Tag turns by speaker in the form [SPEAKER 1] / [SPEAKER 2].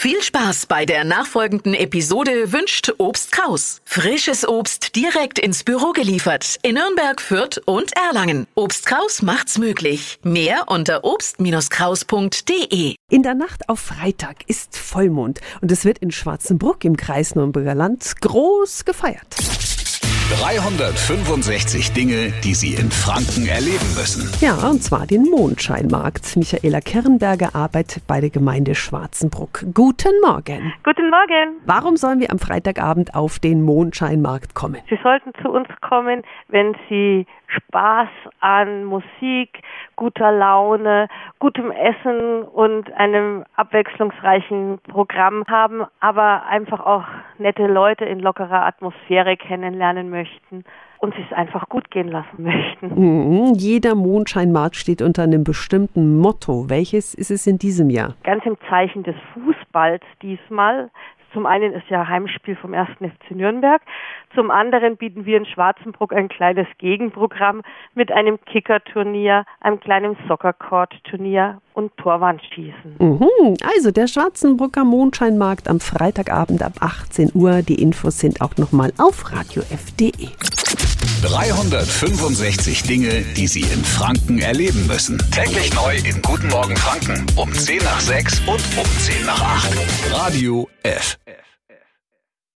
[SPEAKER 1] Viel Spaß bei der nachfolgenden Episode wünscht Obst Kraus. Frisches Obst direkt ins Büro geliefert in Nürnberg, Fürth und Erlangen. Obst Kraus macht's möglich. Mehr unter obst-kraus.de.
[SPEAKER 2] In der Nacht auf Freitag ist Vollmond und es wird in Schwarzenbruck im Kreis Nürnberger Land groß gefeiert.
[SPEAKER 3] 365 Dinge, die Sie in Franken erleben müssen.
[SPEAKER 2] Ja, und zwar den Mondscheinmarkt. Michaela Kernberger arbeitet bei der Gemeinde Schwarzenbruck. Guten Morgen.
[SPEAKER 4] Guten Morgen.
[SPEAKER 2] Warum sollen wir am Freitagabend auf den Mondscheinmarkt kommen?
[SPEAKER 4] Sie sollten zu uns kommen, wenn Sie Spaß an Musik, guter Laune, gutem Essen und einem abwechslungsreichen Programm haben, aber einfach auch nette Leute in lockerer Atmosphäre kennenlernen möchten und sich es einfach gut gehen lassen möchten.
[SPEAKER 2] Mhm. Jeder Mondscheinmarkt steht unter einem bestimmten Motto. Welches ist es in diesem Jahr?
[SPEAKER 4] Ganz im Zeichen des Fußballs diesmal. Zum einen ist ja Heimspiel vom 1. FC Nürnberg. Zum anderen bieten wir in Schwarzenbruck ein kleines Gegenprogramm mit einem Kickerturnier, einem kleinen Soccer-Court-Turnier und Torwandschießen.
[SPEAKER 2] Mhm. Also der Schwarzenbrucker Mondscheinmarkt am Freitagabend ab 18 Uhr. Die Infos sind auch nochmal auf radiof.de.
[SPEAKER 3] 365 Dinge, die Sie in Franken erleben müssen. Täglich neu in Guten Morgen Franken um 10 nach 6 und um 10 nach 8. Radio F.